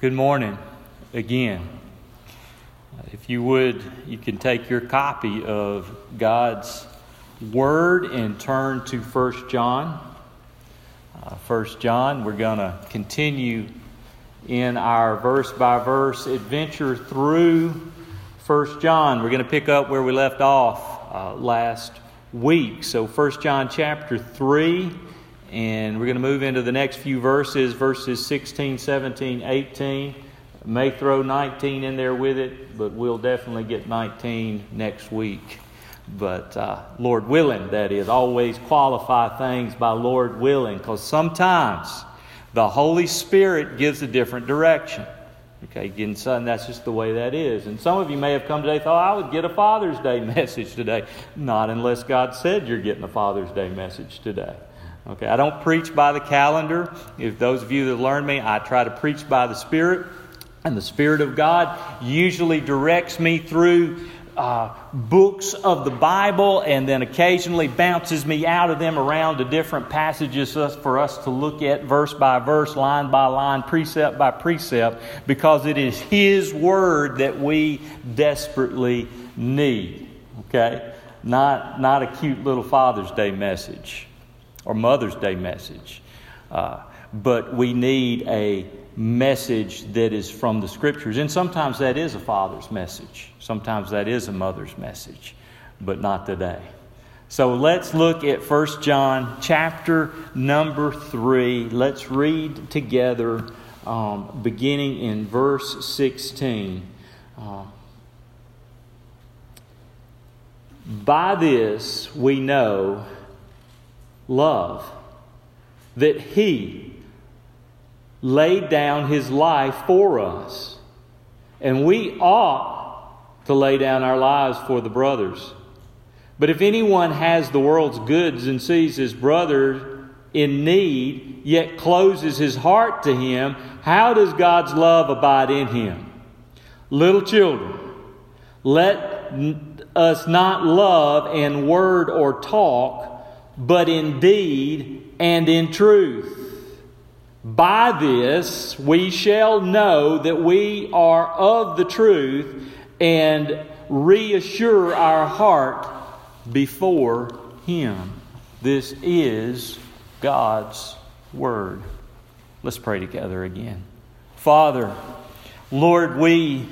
Good morning again. If you would, you can take your copy of God's Word and turn to 1 John. Uh, 1 John, we're going to continue in our verse by verse adventure through 1 John. We're going to pick up where we left off uh, last week. So 1 John chapter 3 and we're going to move into the next few verses, verses 16, 17, 18. May throw 19 in there with it, but we'll definitely get 19 next week. But uh, Lord willing, that is. Always qualify things by Lord willing, because sometimes the Holy Spirit gives a different direction. Okay, again, son, that's just the way that is. And some of you may have come today thought, I would get a Father's Day message today. Not unless God said you're getting a Father's Day message today. Okay, I don't preach by the calendar. If those of you that learn me, I try to preach by the Spirit. And the Spirit of God usually directs me through uh, books of the Bible and then occasionally bounces me out of them around to different passages for us to look at verse by verse, line by line, precept by precept, because it is His Word that we desperately need. Okay? Not, not a cute little Father's Day message or Mother's Day message. Uh, but we need a message that is from the Scriptures. And sometimes that is a father's message, sometimes that is a mother's message, but not today. So let's look at 1 John chapter number 3. Let's read together, um, beginning in verse 16. Uh, By this we know love. That He laid down His life for us. And we ought to lay down our lives for the brothers. But if anyone has the world's goods and sees his brother in need, yet closes his heart to him, how does God's love abide in him? Little children, let us not love in word or talk but in deed and in truth. By this we shall know that we are of the truth and reassure our heart before Him. This is God's Word. Let's pray together again. Father, Lord, we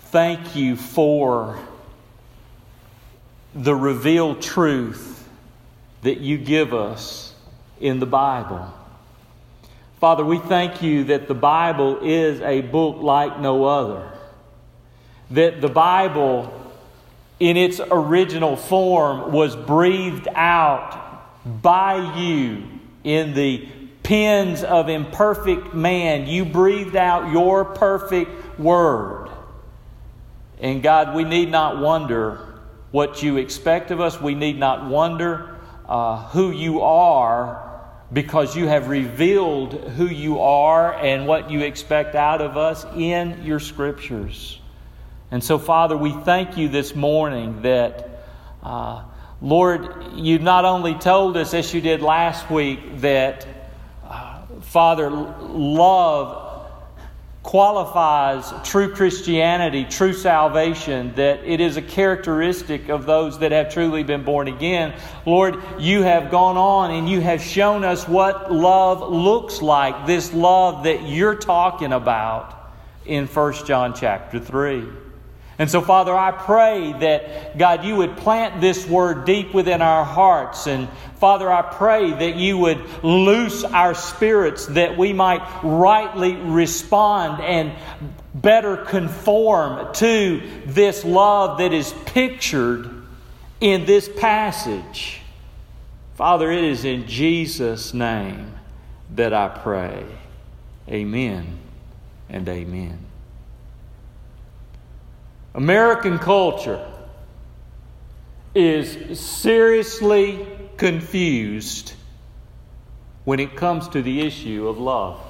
thank you for the revealed truth that you give us in the Bible. Father, we thank you that the Bible is a book like no other. That the Bible, in its original form, was breathed out by you in the pens of imperfect man. You breathed out your perfect word. And God, we need not wonder what you expect of us. We need not wonder uh, who you are because you have revealed who you are and what you expect out of us in your scriptures. And so, Father, we thank you this morning that, uh, Lord, you not only told us, as you did last week, that, uh, Father, love qualifies true Christianity, true salvation, that it is a characteristic of those that have truly been born again. Lord, you have gone on and you have shown us what love looks like, this love that you're talking about in 1 John chapter 3. And so, Father, I pray that, God, you would plant this word deep within our hearts. And, Father, I pray that you would loose our spirits that we might rightly respond and better conform to this love that is pictured in this passage. Father, it is in Jesus' name that I pray. Amen and amen. American culture is seriously confused when it comes to the issue of love.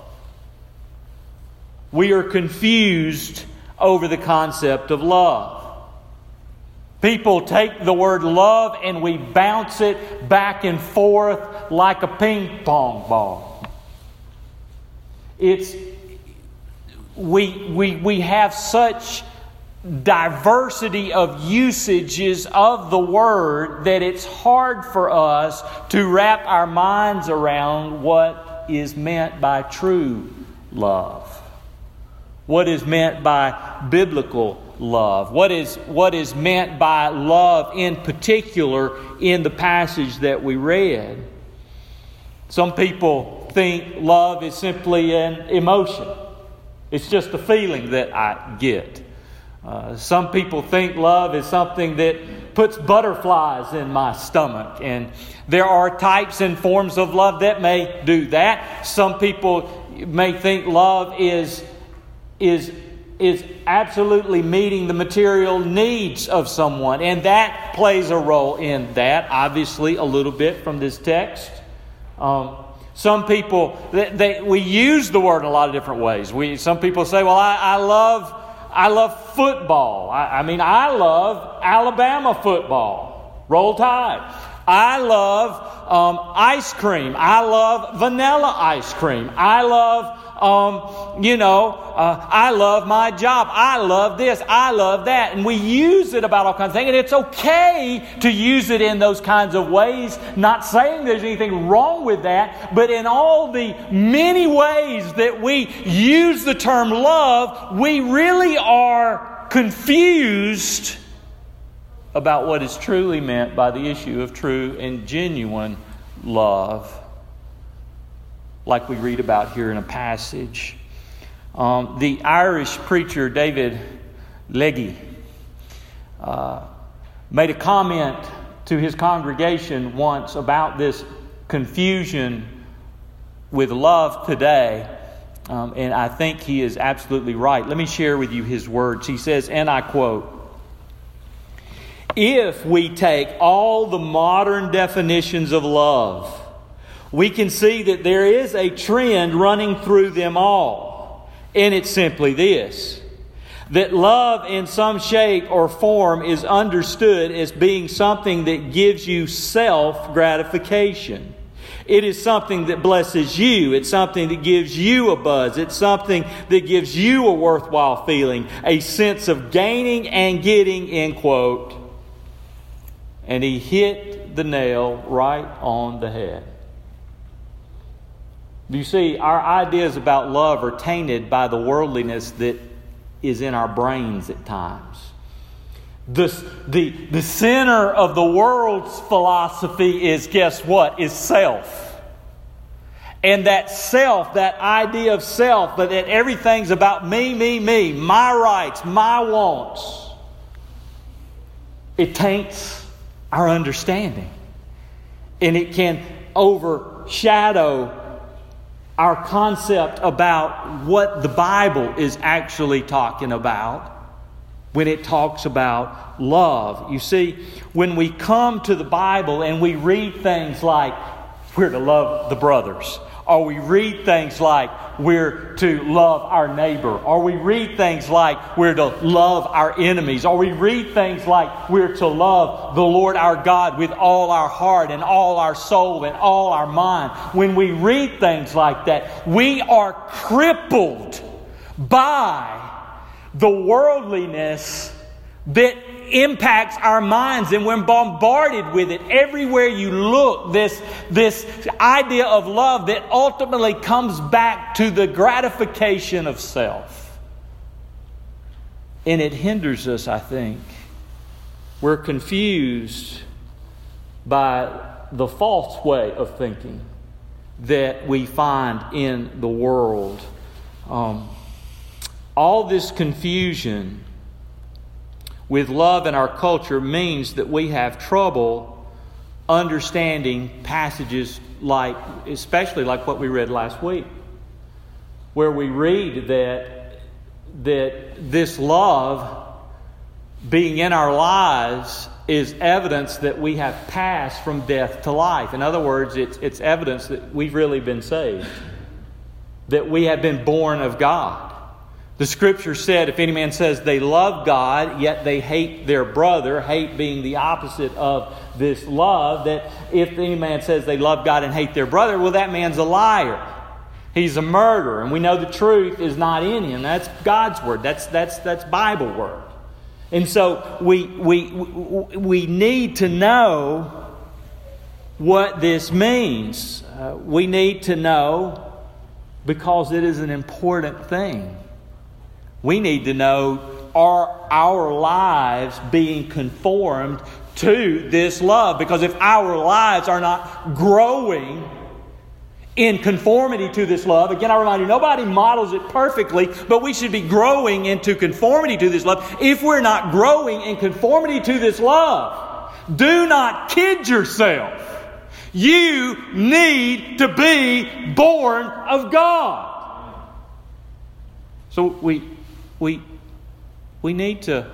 We are confused over the concept of love. People take the word love and we bounce it back and forth like a ping pong ball. It's we, we, we have such diversity of usages of the word that it's hard for us to wrap our minds around what is meant by true love. What is meant by biblical love? What is, what is meant by love in particular in the passage that we read? Some people think love is simply an emotion. It's just a feeling that I get. Uh, some people think love is something that puts butterflies in my stomach. And there are types and forms of love that may do that. Some people may think love is, is, is absolutely meeting the material needs of someone. And that plays a role in that, obviously, a little bit from this text. Um, some people, they, they, we use the word in a lot of different ways. We, some people say, well, I, I love, I love football. I, I mean, I love Alabama football. Roll Tide. I love um, ice cream. I love vanilla ice cream. I love um, you know, uh, I love my job. I love this. I love that. And we use it about all kinds of things. And it's okay to use it in those kinds of ways. Not saying there's anything wrong with that, but in all the many ways that we use the term love, we really are confused about what is truly meant by the issue of true and genuine love like we read about here in a passage. Um, the Irish preacher David Legge uh, made a comment to his congregation once about this confusion with love today. Um, and I think he is absolutely right. Let me share with you his words. He says, and I quote, If we take all the modern definitions of love, we can see that there is a trend running through them all. And it's simply this that love in some shape or form is understood as being something that gives you self gratification. It is something that blesses you. It's something that gives you a buzz. It's something that gives you a worthwhile feeling, a sense of gaining and getting, end quote. And he hit the nail right on the head. You see, our ideas about love are tainted by the worldliness that is in our brains at times. The, the, the center of the world's philosophy is guess what? Is self. And that self, that idea of self, that, that everything's about me, me, me, my rights, my wants, it taints our understanding. And it can overshadow our concept about what the Bible is actually talking about when it talks about love. You see, when we come to the Bible and we read things like, we're to love the brothers, or we read things like we're to love our neighbor, or we read things like we're to love our enemies, or we read things like we're to love the Lord our God with all our heart and all our soul and all our mind. When we read things like that, we are crippled by the worldliness that impacts our minds and we're bombarded with it. Everywhere you look this, this idea of love that ultimately comes back to the gratification of self. And it hinders us i think. We're confused by the false way of thinking that we find in the world. Um, all this confusion with love in our culture means that we have trouble understanding passages like, especially like what we read last week, where we read that, that this love being in our lives is evidence that we have passed from death to life. In other words, it's, it's evidence that we've really been saved, that we have been born of God. The scripture said, if any man says they love God, yet they hate their brother, hate being the opposite of this love, that if any man says they love God and hate their brother, well, that man's a liar. He's a murderer, and we know the truth is not in him. That's God's word. That's that's that's Bible word. And so we we we need to know what this means. Uh, we need to know because it is an important thing. We need to know are our lives being conformed to this love? Because if our lives are not growing in conformity to this love, again, I remind you, nobody models it perfectly, but we should be growing into conformity to this love. If we're not growing in conformity to this love, do not kid yourself. You need to be born of God. So we, we, we need to,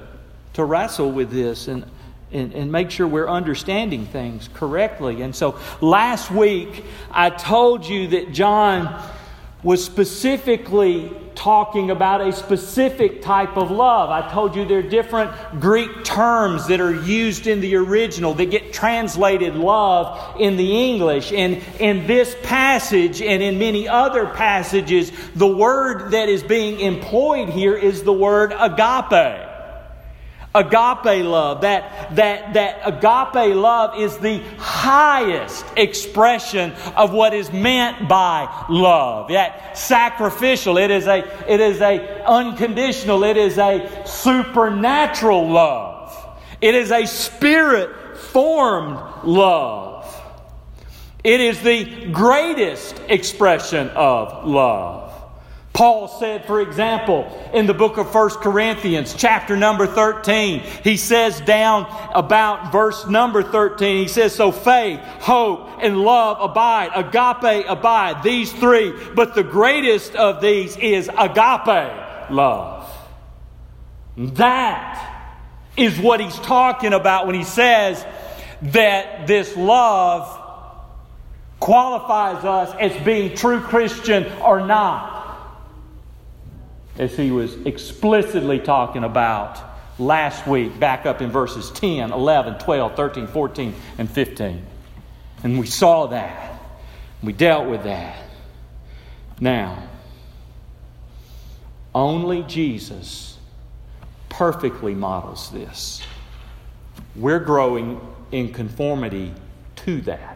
to wrestle with this and, and, and make sure we're understanding things correctly. And so last week, I told you that John was specifically talking about a specific type of love. I told you there are different Greek terms that are used in the original that get translated love in the English. And in this passage and in many other passages, the word that is being employed here is the word agape agape love. That, that, that agape love is the highest expression of what is meant by love. That sacrificial, it is a, it is a unconditional, it is a supernatural love. It is a spirit formed love. It is the greatest expression of love. Paul said, for example, in the book of 1 Corinthians, chapter number 13, he says down about verse number 13, he says, So faith, hope, and love abide, agape abide, these three, but the greatest of these is agape love. That is what he's talking about when he says that this love qualifies us as being true Christian or not as he was explicitly talking about last week, back up in verses 10, 11, 12, 13, 14, and 15. And we saw that. We dealt with that. Now, only Jesus perfectly models this. We're growing in conformity to that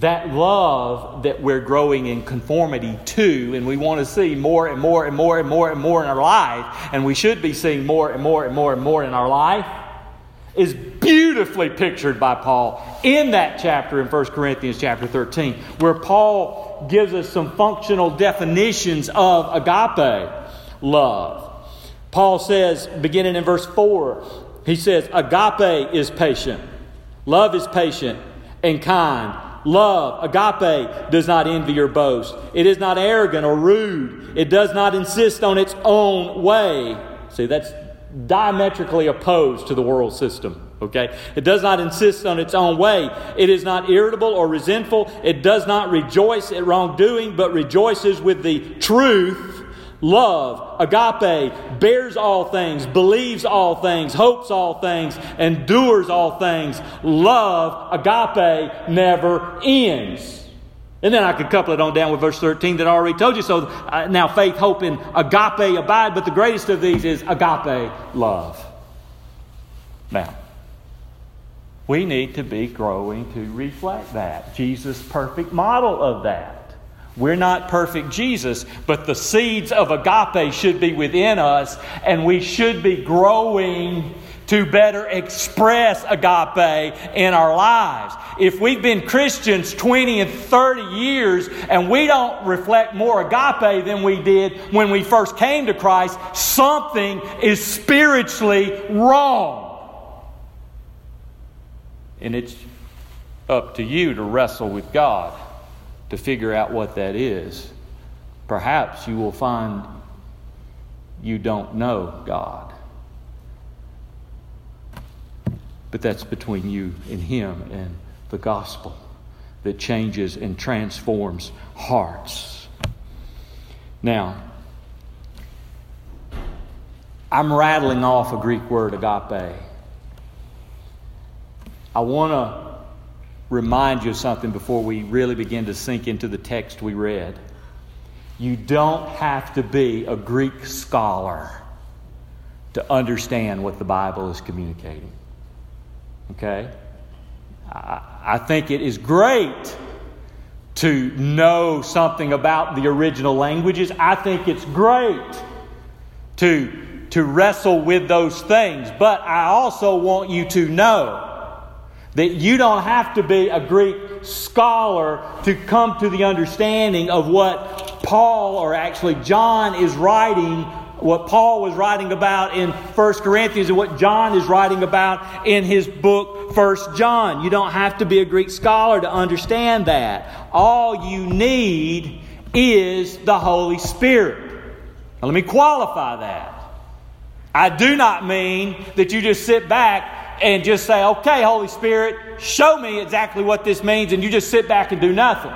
that love that we're growing in conformity to, and we want to see more and more and more and more and more in our life, and we should be seeing more and more and more and more in our life, is beautifully pictured by Paul in that chapter in 1 Corinthians chapter 13, where Paul gives us some functional definitions of agape love. Paul says, beginning in verse 4, he says, Agape is patient, love is patient and kind. Love, agape, does not envy or boast. It is not arrogant or rude. It does not insist on its own way. See, that's diametrically opposed to the world system. Okay? It does not insist on its own way. It is not irritable or resentful. It does not rejoice at wrongdoing, but rejoices with the truth Love, agape, bears all things, believes all things, hopes all things, endures all things. Love, agape, never ends. And then I could couple it on down with verse 13 that I already told you. So uh, now faith, hope, and agape abide, but the greatest of these is agape love. Now, we need to be growing to reflect that. Jesus' perfect model of that. We're not perfect Jesus, but the seeds of agape should be within us, and we should be growing to better express agape in our lives. If we've been Christians 20 and 30 years and we don't reflect more agape than we did when we first came to Christ, something is spiritually wrong. And it's up to you to wrestle with God to figure out what that is, perhaps you will find you don't know God. But that's between you and Him and the gospel that changes and transforms hearts. Now, I'm rattling off a Greek word, agape. I want to remind you of something before we really begin to sink into the text we read. You don't have to be a Greek scholar to understand what the Bible is communicating. Okay? I, I think it is great to know something about the original languages. I think it's great to, to wrestle with those things. But I also want you to know that you don't have to be a Greek scholar to come to the understanding of what Paul, or actually John, is writing, what Paul was writing about in 1 Corinthians, and what John is writing about in his book, 1 John. You don't have to be a Greek scholar to understand that. All you need is the Holy Spirit. Now, let me qualify that. I do not mean that you just sit back and just say, okay, Holy Spirit, show me exactly what this means, and you just sit back and do nothing.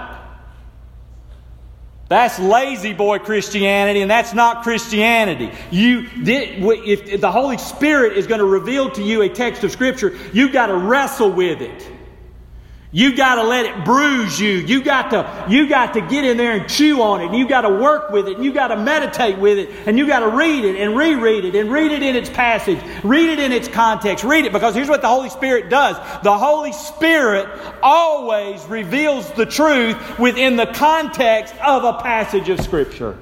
That's lazy boy Christianity, and that's not Christianity. You, if the Holy Spirit is going to reveal to you a text of Scripture, you've got to wrestle with it. You got to let it bruise you. You got to you got to get in there and chew on it. And you got to work with it. And you got to meditate with it. And you got to read it and reread it and read it in its passage. Read it in its context. Read it because here's what the Holy Spirit does. The Holy Spirit always reveals the truth within the context of a passage of scripture.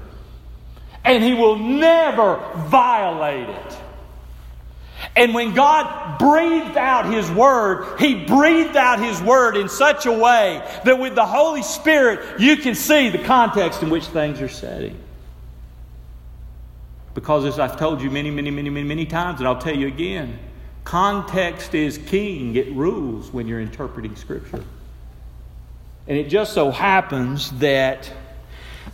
And he will never violate it. And when God breathed out His Word, He breathed out His Word in such a way that with the Holy Spirit, you can see the context in which things are setting. Because as I've told you many, many, many, many, many times, and I'll tell you again, context is king. It rules when you're interpreting Scripture. And it just so happens that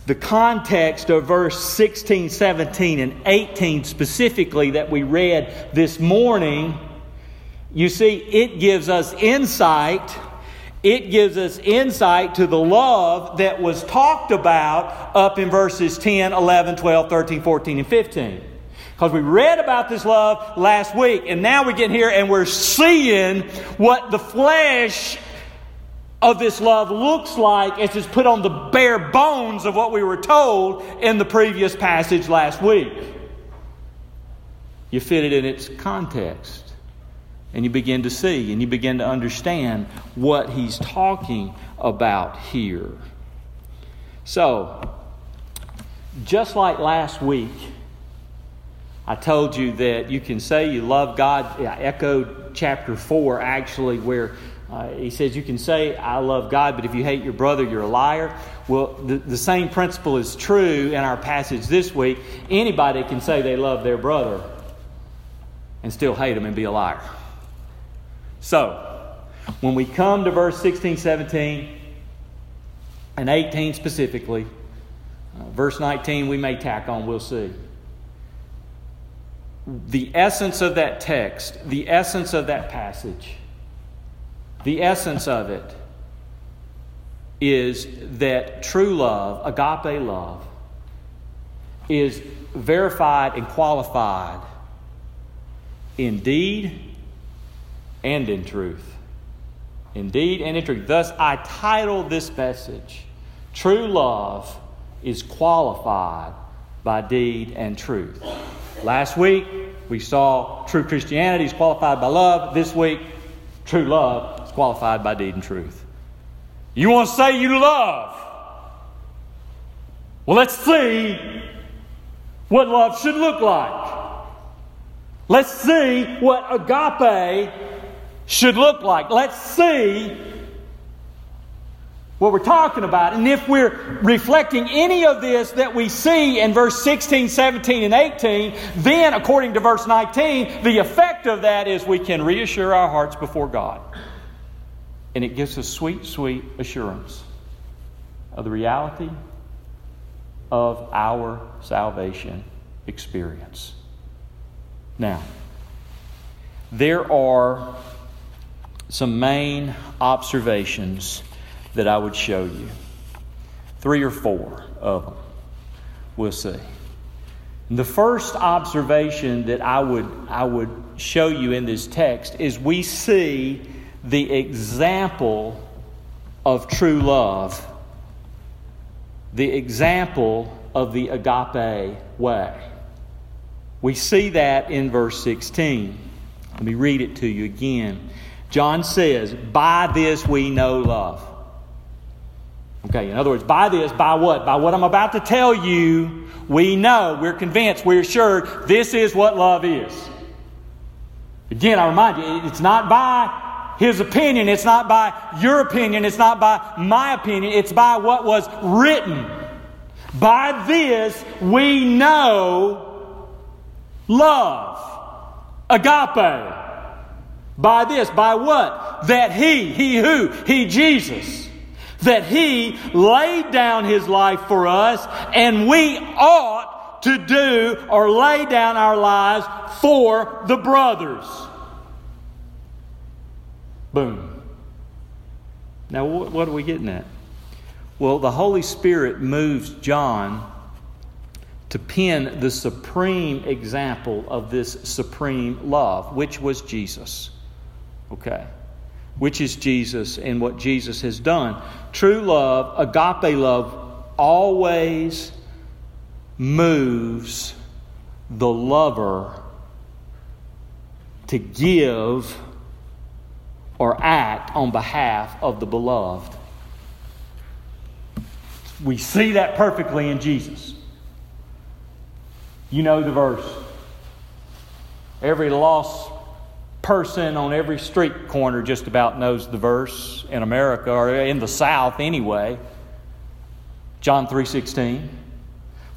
the context of verse 16, 17, and 18 specifically that we read this morning, you see, it gives us insight. It gives us insight to the love that was talked about up in verses 10, 11, 12, 13, 14, and 15. Because we read about this love last week, and now we get here and we're seeing what the flesh of this love looks like as it's put on the bare bones of what we were told in the previous passage last week. You fit it in its context. And you begin to see and you begin to understand what he's talking about here. So, just like last week, I told you that you can say you love God. I echoed chapter 4 actually, where uh, he says, You can say, I love God, but if you hate your brother, you're a liar. Well, the, the same principle is true in our passage this week. Anybody can say they love their brother and still hate him and be a liar. So, when we come to verse 16, 17, and 18 specifically, uh, verse 19 we may tack on, we'll see. The essence of that text, the essence of that passage, the essence of it is that true love, agape love, is verified and qualified in deed and in truth. Indeed and in truth. Thus, I title this message True Love is Qualified by Deed and Truth. Last week, we saw true Christianity is qualified by love. This week, true love is qualified by deed and truth. You want to say you love? Well, let's see what love should look like. Let's see what agape should look like. Let's see what we're talking about. And if we're reflecting any of this that we see in verse 16, 17, and 18, then according to verse 19, the effect of that is we can reassure our hearts before God. And it gives us sweet, sweet assurance of the reality of our salvation experience. Now, there are some main observations that I would show you. Three or four of them. We'll see. The first observation that I would, I would show you in this text is we see the example of true love, the example of the agape way. We see that in verse 16. Let me read it to you again. John says, By this we know love. Okay, in other words, by this, by what? By what I'm about to tell you, we know, we're convinced, we're assured this is what love is. Again, I remind you, it's not by his opinion, it's not by your opinion, it's not by my opinion, it's by what was written. By this, we know love. Agape. By this, by what? That He, He who? He Jesus. That He laid down His life for us, and we ought to do or lay down our lives for the brothers. Boom. Now, what are we getting at? Well, the Holy Spirit moves John to pin the supreme example of this supreme love, which was Jesus. Okay. Which is Jesus and what Jesus has done. True love, agape love, always moves the lover to give or act on behalf of the beloved. We see that perfectly in Jesus. You know the verse. Every lost person on every street corner just about knows the verse in America or in the South anyway. John 3:16.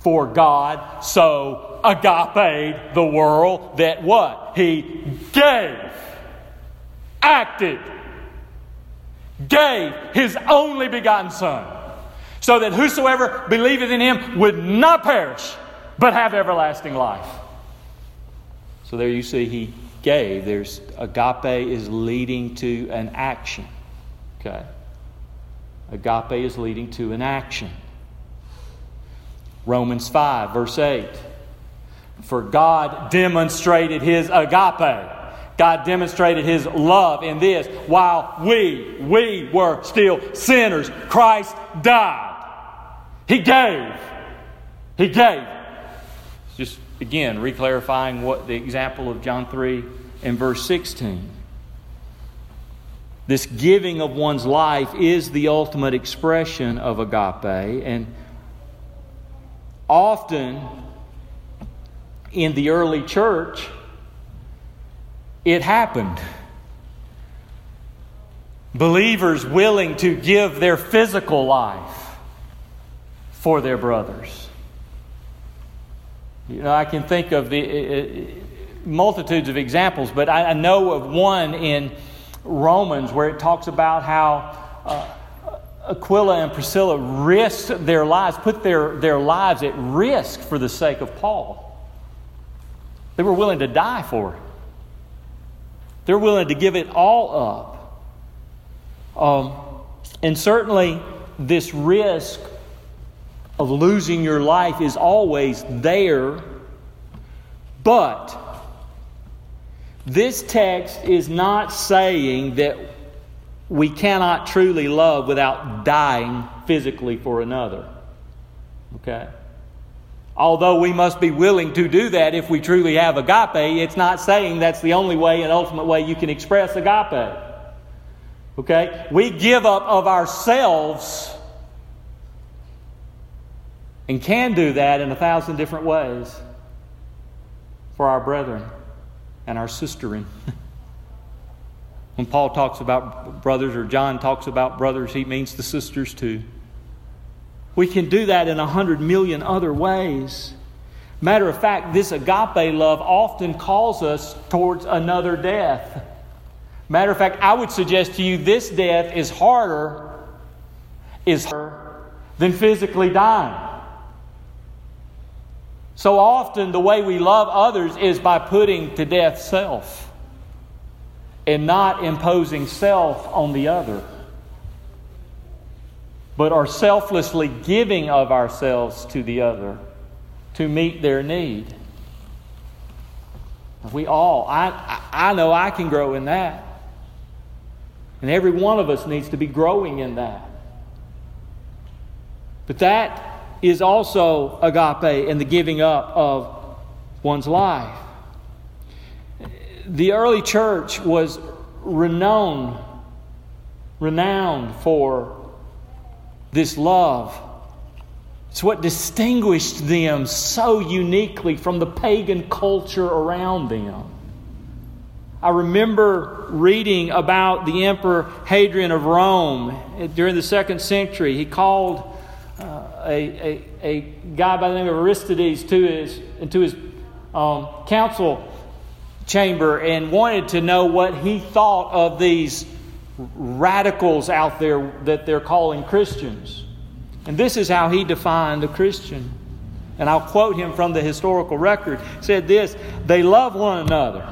For God so agape the world that what? He gave acted gave his only begotten son so that whosoever believeth in him would not perish but have everlasting life. So there you see he gave. There's agape is leading to an action. Okay. Agape is leading to an action. Romans 5, verse 8. For God demonstrated his agape. God demonstrated his love in this while we, we were still sinners. Christ died. He gave. He gave. Again, reclarifying what the example of John 3 and verse 16. This giving of one's life is the ultimate expression of agape, and often in the early church, it happened. Believers willing to give their physical life for their brothers. You know, I can think of the uh, multitudes of examples, but I, know of one in Romans where it talks about how uh, Aquila and Priscilla risked their lives, put their, their lives at risk for the sake of Paul. They were willing to die for it. They're willing to give it all up. Um, and certainly, this risk of losing your life is always there. But this text is not saying that we cannot truly love without dying physically for another. Okay? Although we must be willing to do that if we truly have agape, it's not saying that's the only way and ultimate way you can express agape. Okay? We give up of ourselves and can do that in a thousand different ways for our brethren and our sisterin. when Paul talks about brothers or John talks about brothers, he means the sisters too. We can do that in a hundred million other ways. Matter of fact, this agape love often calls us towards another death. Matter of fact, I would suggest to you this death is harder, is harder than physically dying. So often, the way we love others is by putting to death self and not imposing self on the other, but are selflessly giving of ourselves to the other to meet their need. We all, I, I know I can grow in that. And every one of us needs to be growing in that. But that is also agape and the giving up of one's life. The early church was renowned, renowned for this love. It's what distinguished them so uniquely from the pagan culture around them. I remember reading about the Emperor Hadrian of Rome during the second century. He called a, a, a, guy by the name of Aristides to his, into his um, council chamber and wanted to know what he thought of these radicals out there that they're calling Christians. And this is how he defined a Christian. And I'll quote him from the historical record. He said this They love one another.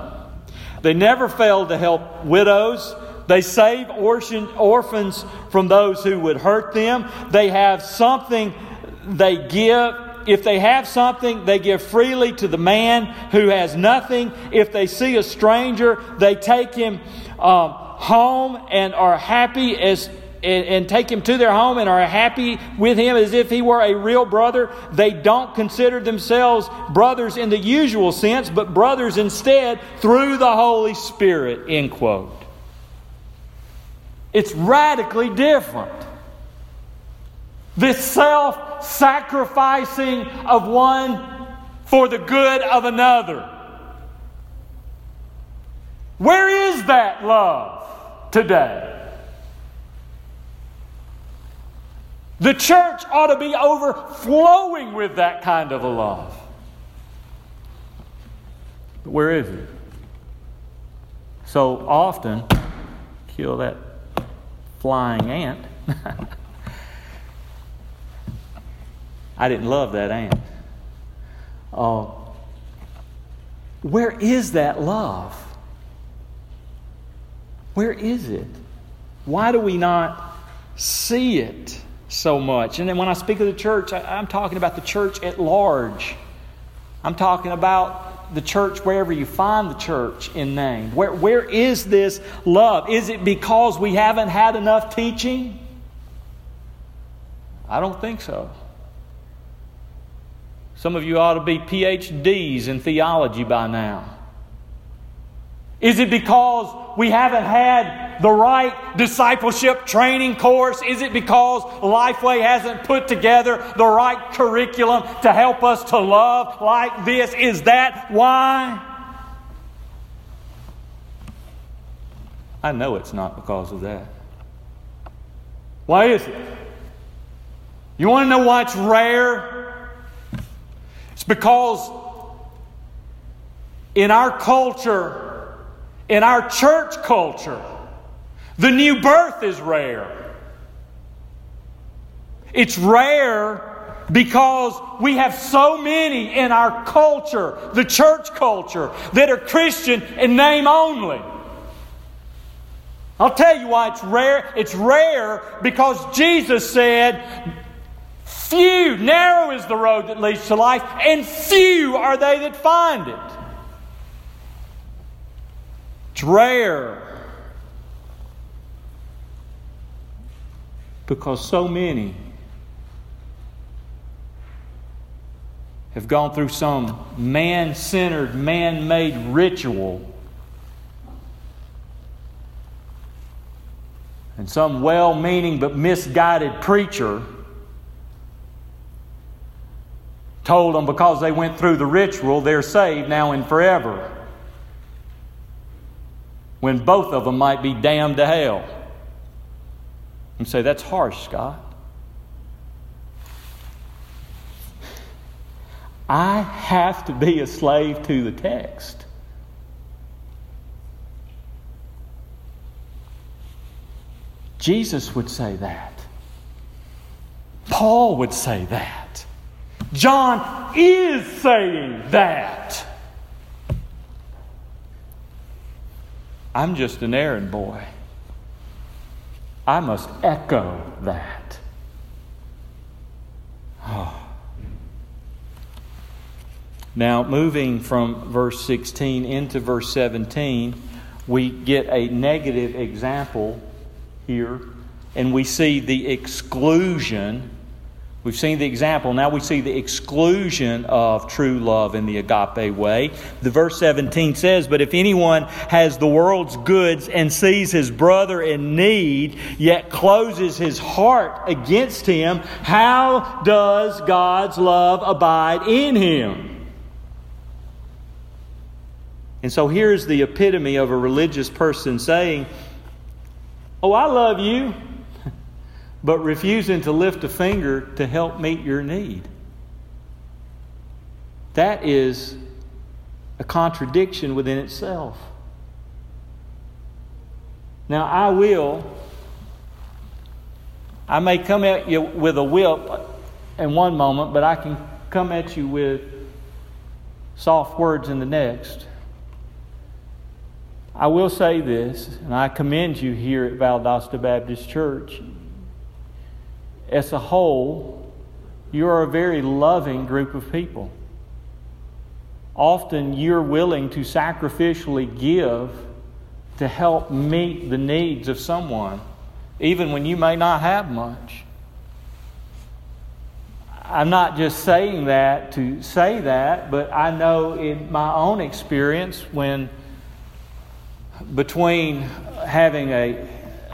They never fail to help widows. They save orphans from those who would hurt them. They have something they give. If they have something, they give freely to the man who has nothing. If they see a stranger, they take him um, home and are happy as and, and, take him to their home and are happy with him as if he were a real brother. They don't consider themselves brothers in the usual sense, but brothers instead through the Holy Spirit. End quote. It's radically different. This self sacrificing of one for the good of another. Where is that love today? The church ought to be overflowing with that kind of a love. But where is it? So often, kill that flying ant. I didn't love that ant. Uh, where is that love? Where is it? Why do we not see it so much? And then when I speak of the church, I, I'm talking about the church at large. I'm talking about the church wherever you find the church in name. Where, where is this love? Is it because we haven't had enough teaching? I don't think so. Some of you ought to be PhDs in theology by now. Is it because we haven't had the right discipleship training course? Is it because Lifeway hasn't put together the right curriculum to help us to love like this? Is that why? I know it's not because of that. Why is it? You want to know why it's rare? It's because in our culture, in our church culture, the new birth is rare. It's rare because we have so many in our culture, the church culture, that are Christian in name only. I'll tell you why it's rare. It's rare because Jesus said, Few, narrow is the road that leads to life, and few are they that find it. It's rare because so many have gone through some man centered, man made ritual. And some well meaning but misguided preacher told them because they went through the ritual, they're saved now and forever. When both of them might be damned to hell. And say, that's harsh, Scott. I have to be a slave to the text. Jesus would say that. Paul would say that. John is saying that. I'm just an errand boy. I must echo that. Oh. Now, moving from verse 16 into verse 17, we get a negative example here, and we see the exclusion We've seen the example. Now we see the exclusion of true love in the agape way. The verse 17 says, But if anyone has the world's goods and sees his brother in need, yet closes his heart against him, how does God's love abide in him? And so here's the epitome of a religious person saying, Oh, I love you but refusing to lift a finger to help meet your need. That is a contradiction within itself. Now, I will, I may come at you with a whip in one moment, but I can come at you with soft words in the next. I will say this, and I commend you here at Valdosta Baptist Church as a whole, you are a very loving group of people. Often you're willing to sacrificially give to help meet the needs of someone, even when you may not have much. I'm not just saying that to say that, but I know in my own experience when between having a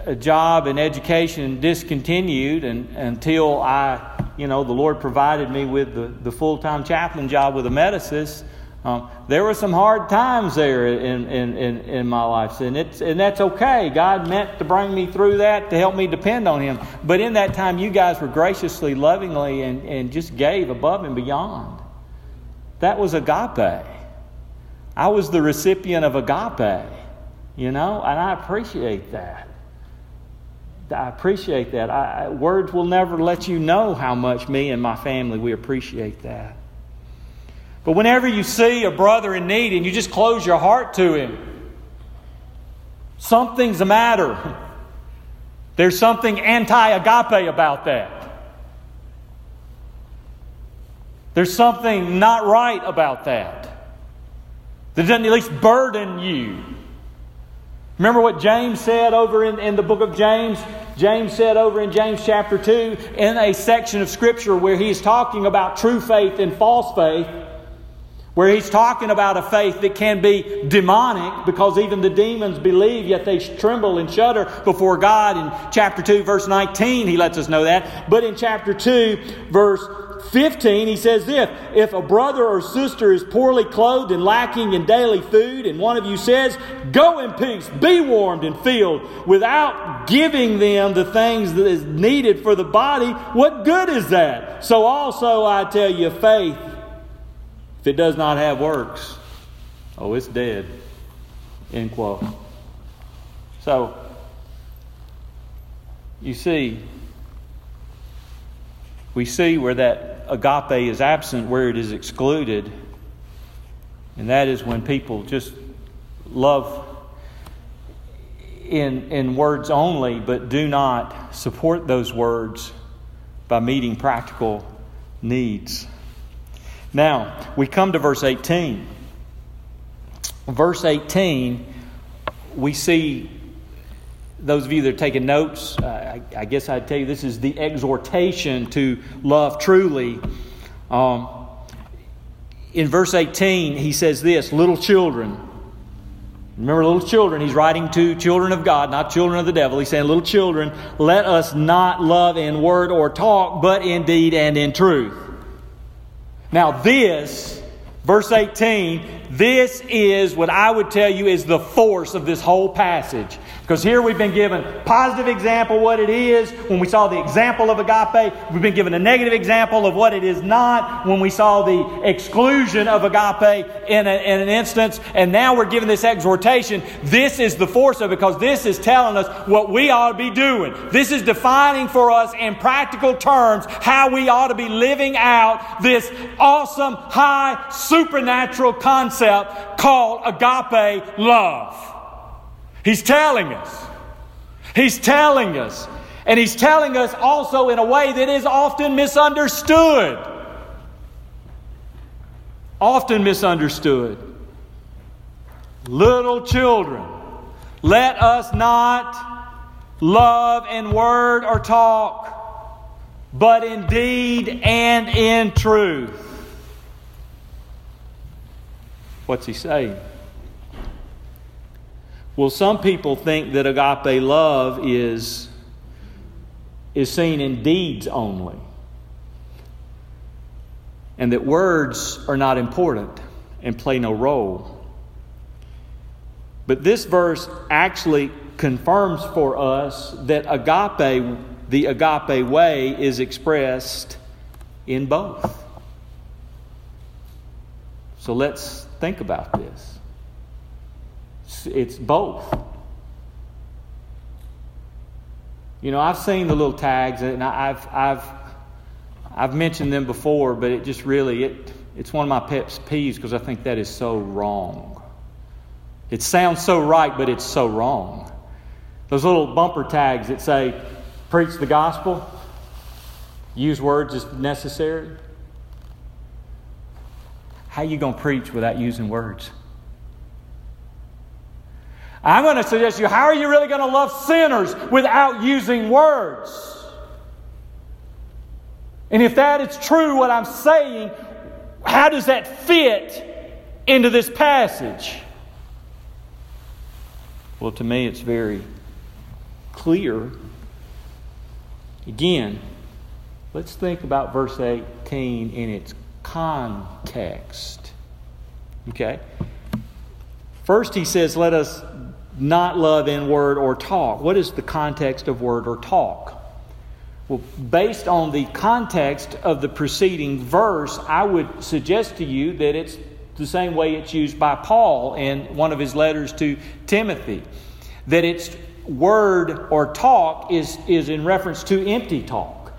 a job and education discontinued and, until I, you know, the Lord provided me with the, the full time chaplain job with Amedisys. Um, there were some hard times there in, in, in, in, my life, and, it's, and that's okay. God meant to bring me through that to help me depend on Him. But in that time, you guys were graciously, lovingly, and, and just gave above and beyond. That was agape. I was the recipient of agape, you know, and I appreciate that. I appreciate that. I, words will never let you know how much me and my family we appreciate that. But whenever you see a brother in need and you just close your heart to him, something's the matter. There's something anti agape about that. There's something not right about that. That doesn't at least burden you. Remember what James said over in, in the book of James? James said over in James chapter 2, in a section of Scripture where he's talking about true faith and false faith, where he's talking about a faith that can be demonic because even the demons believe, yet they tremble and shudder before God. In chapter 2, verse 19, he lets us know that. But in chapter 2, verse 15, he says this If a brother or sister is poorly clothed and lacking in daily food, and one of you says, Go in peace, be warmed and filled, without giving them the things that is needed for the body, what good is that? So also I tell you, faith, if it does not have works, oh, it's dead. End quote. So, you see, we see where that agape is absent, where it is excluded. And that is when people just love in, in words only, but do not support those words by meeting practical needs. Now, we come to verse 18. Verse 18, we see those of you that are taking notes, uh, I, I, guess I'd tell you this is the exhortation to love truly. Um, in verse 18, he says this Little children. Remember, little children, he's writing to children of God, not children of the devil. He's saying, Little children, let us not love in word or talk, but in deed and in truth. Now, this, verse 18, this is what I would tell you is the force of this whole passage. Because here we've been given positive example what it is when we saw the example of agape. We've been given a negative example of what it is not when we saw the exclusion of agape in, a, in an instance. And now we're given this exhortation. This is the force of it because this is telling us what we ought to be doing. This is defining for us in practical terms how we ought to be living out this awesome, high, supernatural concept called agape love. He's telling us. He's telling us. And he's telling us also in a way that is often misunderstood. Often misunderstood. Little children, let us not love in word or talk, but in deed and in truth. What's he saying? Well, some people think that agape love is, is seen in deeds only, and that words are not important and play no role. But this verse actually confirms for us that agape, the agape way, is expressed in both. So let's think about this. It's both. You know, I've seen the little tags, and I've, I've, I've mentioned them before, but it just really, it, it's one of my pet peeves because I think that is so wrong. It sounds so right, but it's so wrong. Those little bumper tags that say, preach the gospel, use words as necessary. How are you going to preach without using words? I'm going to suggest to you how are you really going to love sinners without using words? And if that is true, what I'm saying, how does that fit into this passage? Well, to me, it's very clear. Again, let's think about verse 18 in its context. Okay? First, he says, Let us not love in word or talk. What is the context of word or talk? Well, based on the context of the preceding verse, I would suggest to you that it's the same way it's used by Paul in one of his letters to Timothy. That it's word or talk is, is in reference to empty talk.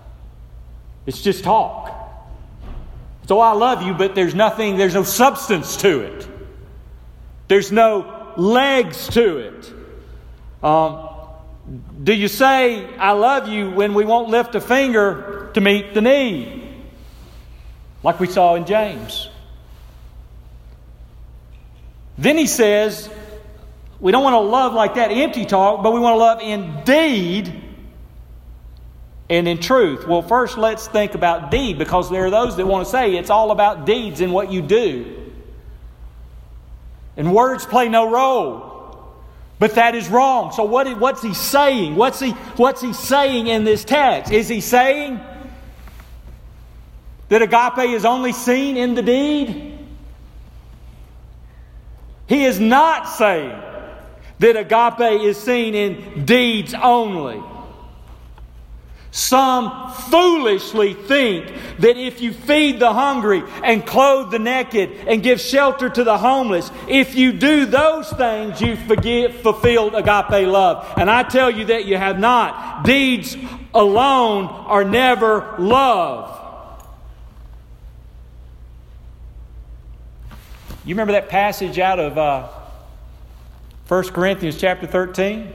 It's just talk. So I love you, but there's nothing, there's no substance to it. There's no legs to it. Um, do you say, I love you, when we won't lift a finger to meet the need? Like we saw in James. Then he says, we don't want to love like that empty talk, but we want to love in deed and in truth. Well, first let's think about deed because there are those that want to say it's all about deeds and what you do. And words play no role. But that is wrong. So what, what's he saying? What's he, what's he saying in this text? Is he saying that agape is only seen in the deed? He is not saying that agape is seen in deeds only. Some foolishly think that if you feed the hungry and clothe the naked and give shelter to the homeless, if you do those things, you forget, fulfilled agape love. And I tell you that you have not. Deeds alone are never love. You remember that passage out of uh, 1 Corinthians chapter 13?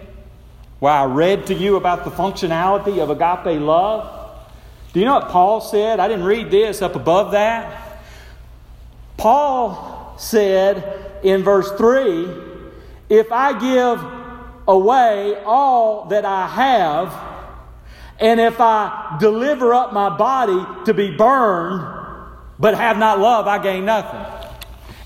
Where I read to you about the functionality of agape love. Do you know what Paul said? I didn't read this up above that. Paul said in verse 3 If I give away all that I have, and if I deliver up my body to be burned, but have not love, I gain nothing.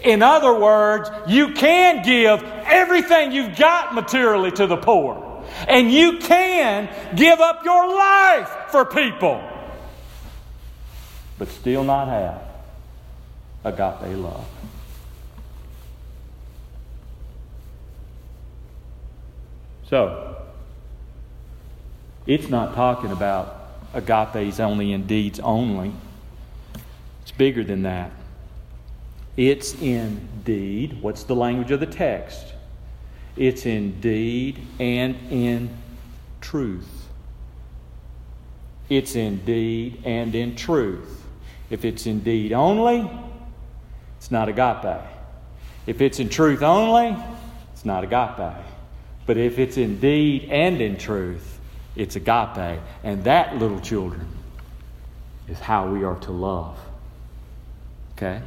In other words, you can give everything you've got materially to the poor. And you can give up your life for people, but still not have agape love. So, it's not talking about agape's only in deeds only. It's bigger than that. It's indeed, what's the language of the text? It's in deed and in truth. It's in deed and in truth. If it's in deed only, it's not agape. If it's in truth only, it's not agape. But if it's in deed and in truth, it's agape. And that, little children, is how we are to love. Okay?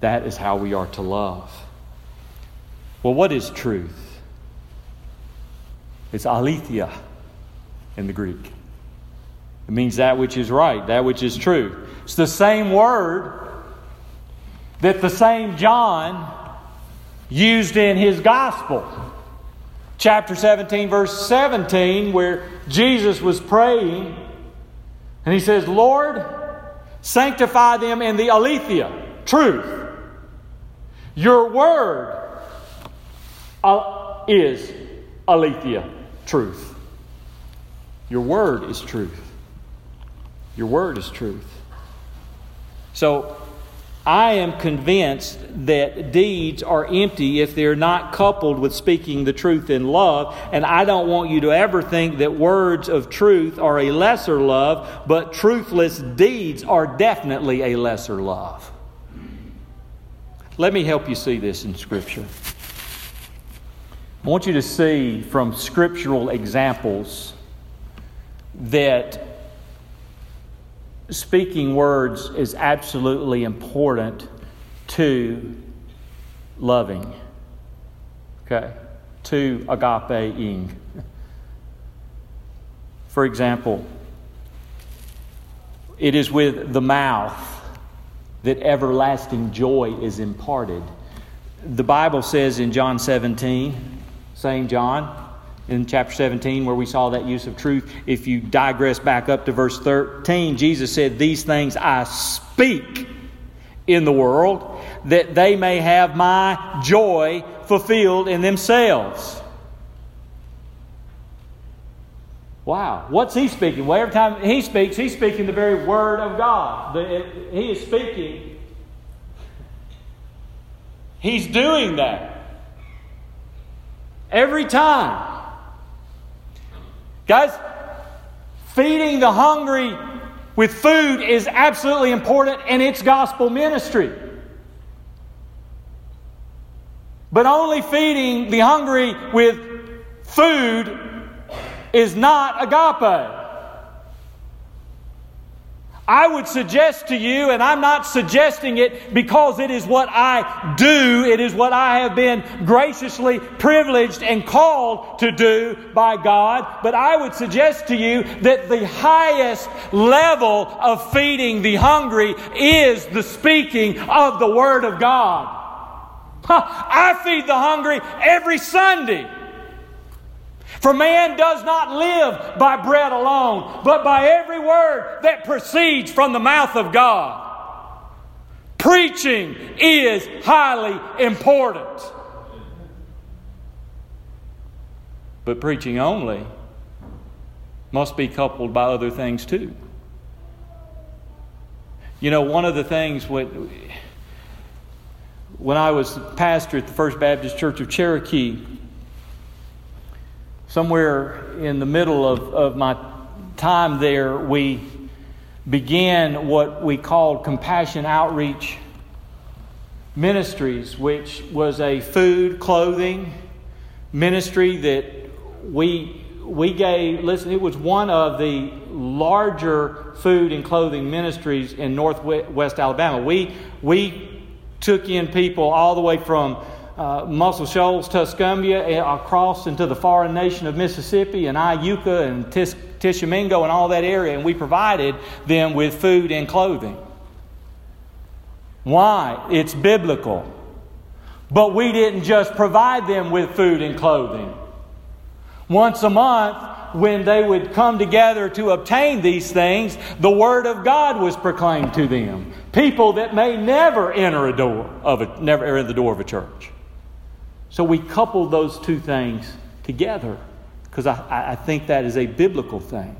That is how we are to love. Well, what is truth? It's aletheia. in the Greek. It means that which is right, that which is true. It's the same word that the same John used in his gospel. Chapter 17, verse 17, where Jesus was praying, and he says, Lord, sanctify them in the aletheia, truth. Your word uh, is aletheia, truth. Your word is truth. Your word is truth. So I am convinced that deeds are empty if they're not coupled with speaking the truth in love. And I don't want you to ever think that words of truth are a lesser love, but truthless deeds are definitely a lesser love. Let me help you see this in Scripture. I want you to see from scriptural examples that speaking words is absolutely important to loving. Okay? To agape-ing. For example, it is with the mouth that everlasting joy is imparted. The Bible says in John 17, same John, in chapter 17 where we saw that use of truth. If you digress back up to verse 13, Jesus said, These things I speak in the world that they may have my joy fulfilled in themselves. Wow. What's he speaking? Well, every time he speaks, he's speaking the very word of God. he is speaking. He's doing that. Every time. Guys, feeding the hungry with food is absolutely important and it's gospel ministry. But only feeding the hungry with food is not agape. I would suggest to you, and I'm not suggesting it because it is what I do, it is what I have been graciously privileged and called to do by God, but I would suggest to you that the highest level of feeding the hungry is the speaking of the Word of God. I feed the hungry every Sunday. For man does not live by bread alone, but by every word that proceeds from the mouth of God. Preaching is highly important. But preaching only must be coupled by other things too. You know, one of the things when, when I was pastor at the First Baptist Church of Cherokee, somewhere in the middle of, of my time there, we began what we called Compassion Outreach Ministries, which was a food, clothing ministry that we, we gave. Listen, it was one of the larger food and clothing ministries in northwest Alabama. We, we took in people all the way from uh, Muscle Shoals, Tuscumbia, eh, across into the foreign nation of Mississippi and Iuka and Tis- Tishomingo and all that area, and we provided them with food and clothing. Why? It's biblical. But we didn't just provide them with food and clothing. Once a month, when they would come together to obtain these things, the Word of God was proclaimed to them. People that may never enter a door of a, never enter the door of a church. So we couple those two things together because I, I think that is a biblical thing.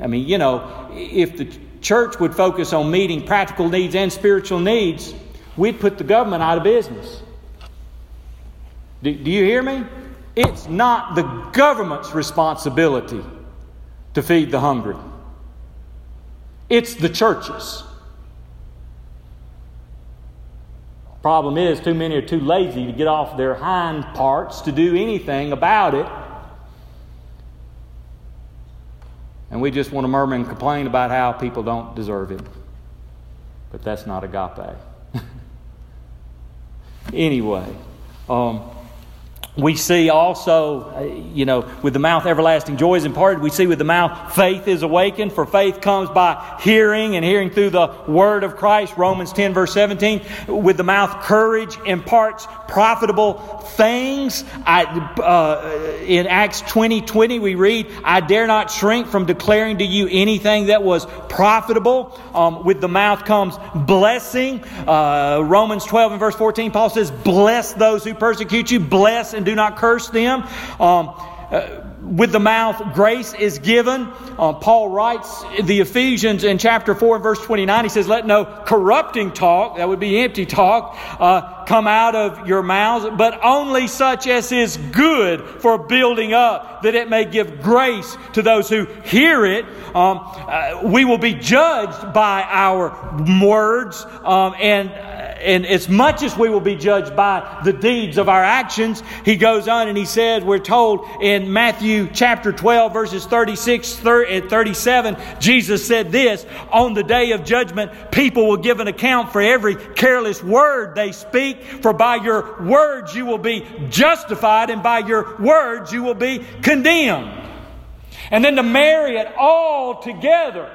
I mean, you know, if the church would focus on meeting practical needs and spiritual needs, we'd put the government out of business. Do, do, you hear me? It's not the government's responsibility to feed the hungry, it's the church's. Problem is, too many are too lazy to get off their hind parts to do anything about it. And we just want to murmur and complain about how people don't deserve it. But that's not agape. anyway, um, we see also, uh, you know, with the mouth everlasting joy is imparted. We see with the mouth faith is awakened, for faith comes by hearing, and hearing through the word of Christ. Romans 10, verse 17. With the mouth, courage imparts profitable things. I, uh, in Acts 20, 20, we read, I dare not shrink from declaring to you anything that was profitable. Um, with the mouth comes blessing. Uh, Romans 12 and verse 14, Paul says, Bless those who persecute you, bless and do not curse them. Um, uh, with the mouth, grace is given. Uh, Paul writes the Ephesians in chapter 4 and verse 29. He says, Let no corrupting talk, that would be empty talk, uh, come out of your mouths, but only such as is good for building up, that it may give grace to those who hear it. Um, uh, we will be judged by our words, um, and and as much as we will be judged by the deeds of our actions, he goes on and he says, we're told in Matthew chapter 12, verses 36 and 37, Jesus said this On the day of judgment, people will give an account for every careless word they speak, for by your words you will be justified, and by your words you will be condemned. And then to marry it all together,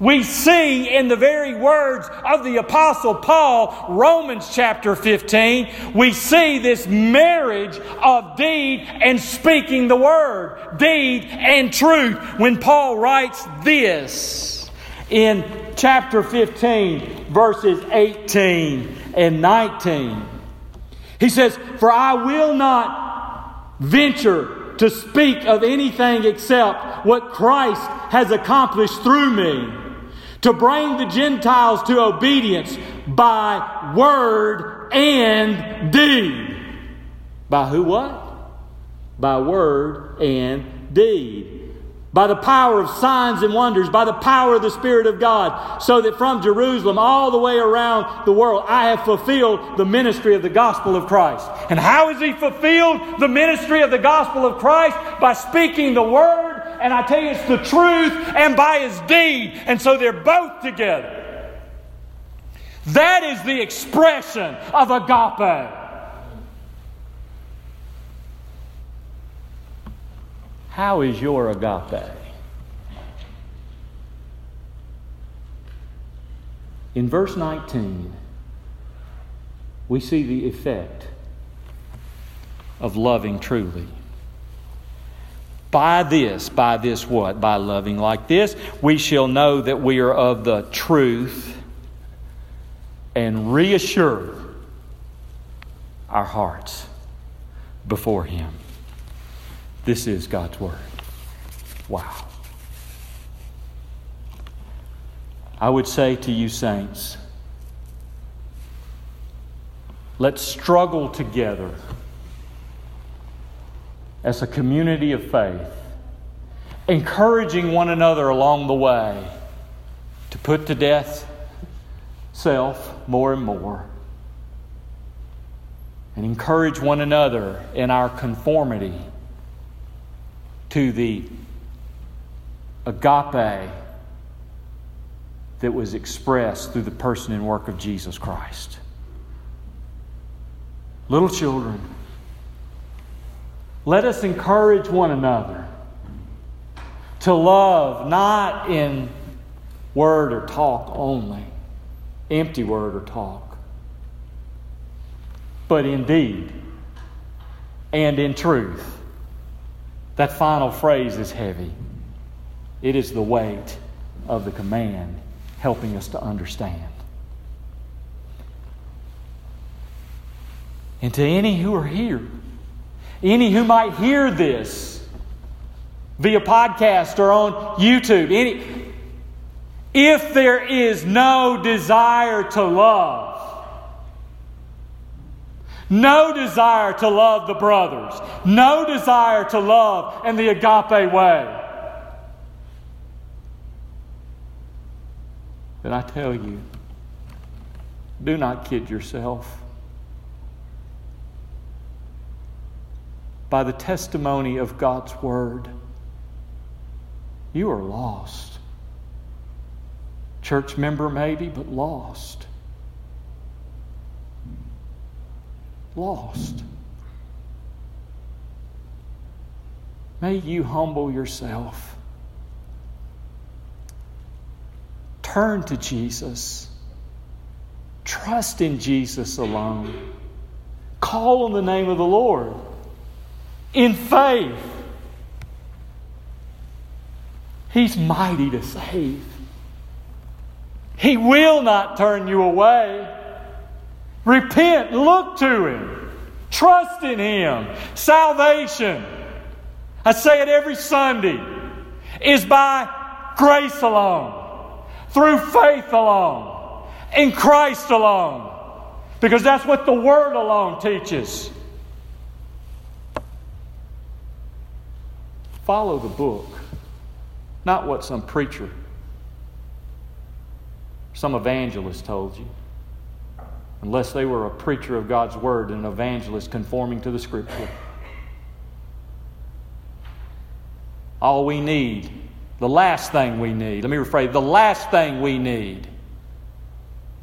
we see in the very words of the Apostle Paul, Romans chapter 15, we see this marriage of deed and speaking the word, deed and truth. When Paul writes this in chapter 15, verses 18 and 19, he says, For I will not venture to speak of anything except what Christ has accomplished through me to bring the Gentiles to obedience by word and deed. By who what? By word and deed. By the power of signs and wonders, by the power of the Spirit of God, so that from Jerusalem all the way around the world I have fulfilled the ministry of the gospel of Christ. And how has He fulfilled the ministry of the gospel of Christ? By speaking the word and I tell you, it's the truth and by his deed. And so they're both together. That is the expression of agape. How is your agape? In verse 19, we see the effect of loving truly. By this, by this what? By loving like this, we shall know that we are of the truth and reassure our hearts before Him. This is God's Word. Wow. I would say to you, saints, let's struggle together as a community of faith, encouraging one another along the way to put to death self more and more, and encourage one another in our conformity to the agape that was expressed through the person and work of Jesus Christ. Little children, let us encourage one another to love not in word or talk only, empty word or talk, but in deed and in truth. That final phrase is heavy. It is the weight of the command helping us to understand. And to any who are here, any who might hear this via podcast or on YouTube, any, if there is no desire to love, no desire to love the brothers, no desire to love in the agape way, then I tell you, do not kid yourself. by the testimony of God's Word, you are lost. Church member, maybe, but lost. Lost. May you humble yourself. Turn to Jesus. Trust in Jesus alone. Call on the name of the Lord in faith. He's mighty to save. He will not turn you away. Repent, look to Him, trust in Him. Salvation, I say it every Sunday, is by grace alone, through faith alone, in Christ alone, because that's what the Word alone teaches. Follow the book, not what some preacher, some evangelist told you. Unless they were a preacher of God's Word and an evangelist conforming to the Scripture. All we need, the last thing we need, let me rephrase, the last thing we need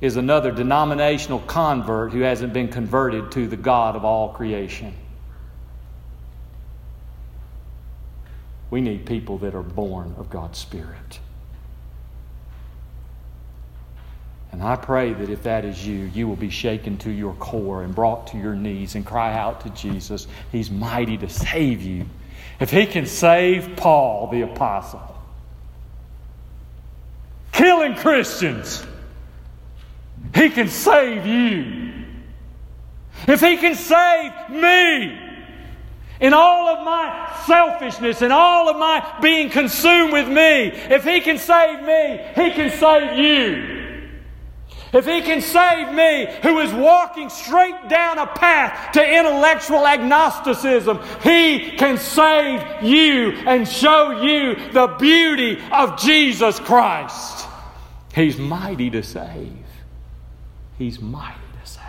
is another denominational convert who hasn't been converted to the God of all creation. We need people that are born of God's Spirit. And I pray that if that is you, you will be shaken to your core and brought to your knees and cry out to Jesus. He's mighty to save you. If he can save Paul, the apostle, killing Christians, he can save you. If he can save me, in all of my selfishness and all of my being consumed with me, if He can save me, He can save you. If He can save me, who is walking straight down a path to intellectual agnosticism, He can save you and show you the beauty of Jesus Christ. He's mighty to save. He's mighty. To save.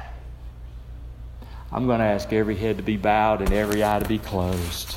I'm going to ask every head to be bowed and every eye to be closed.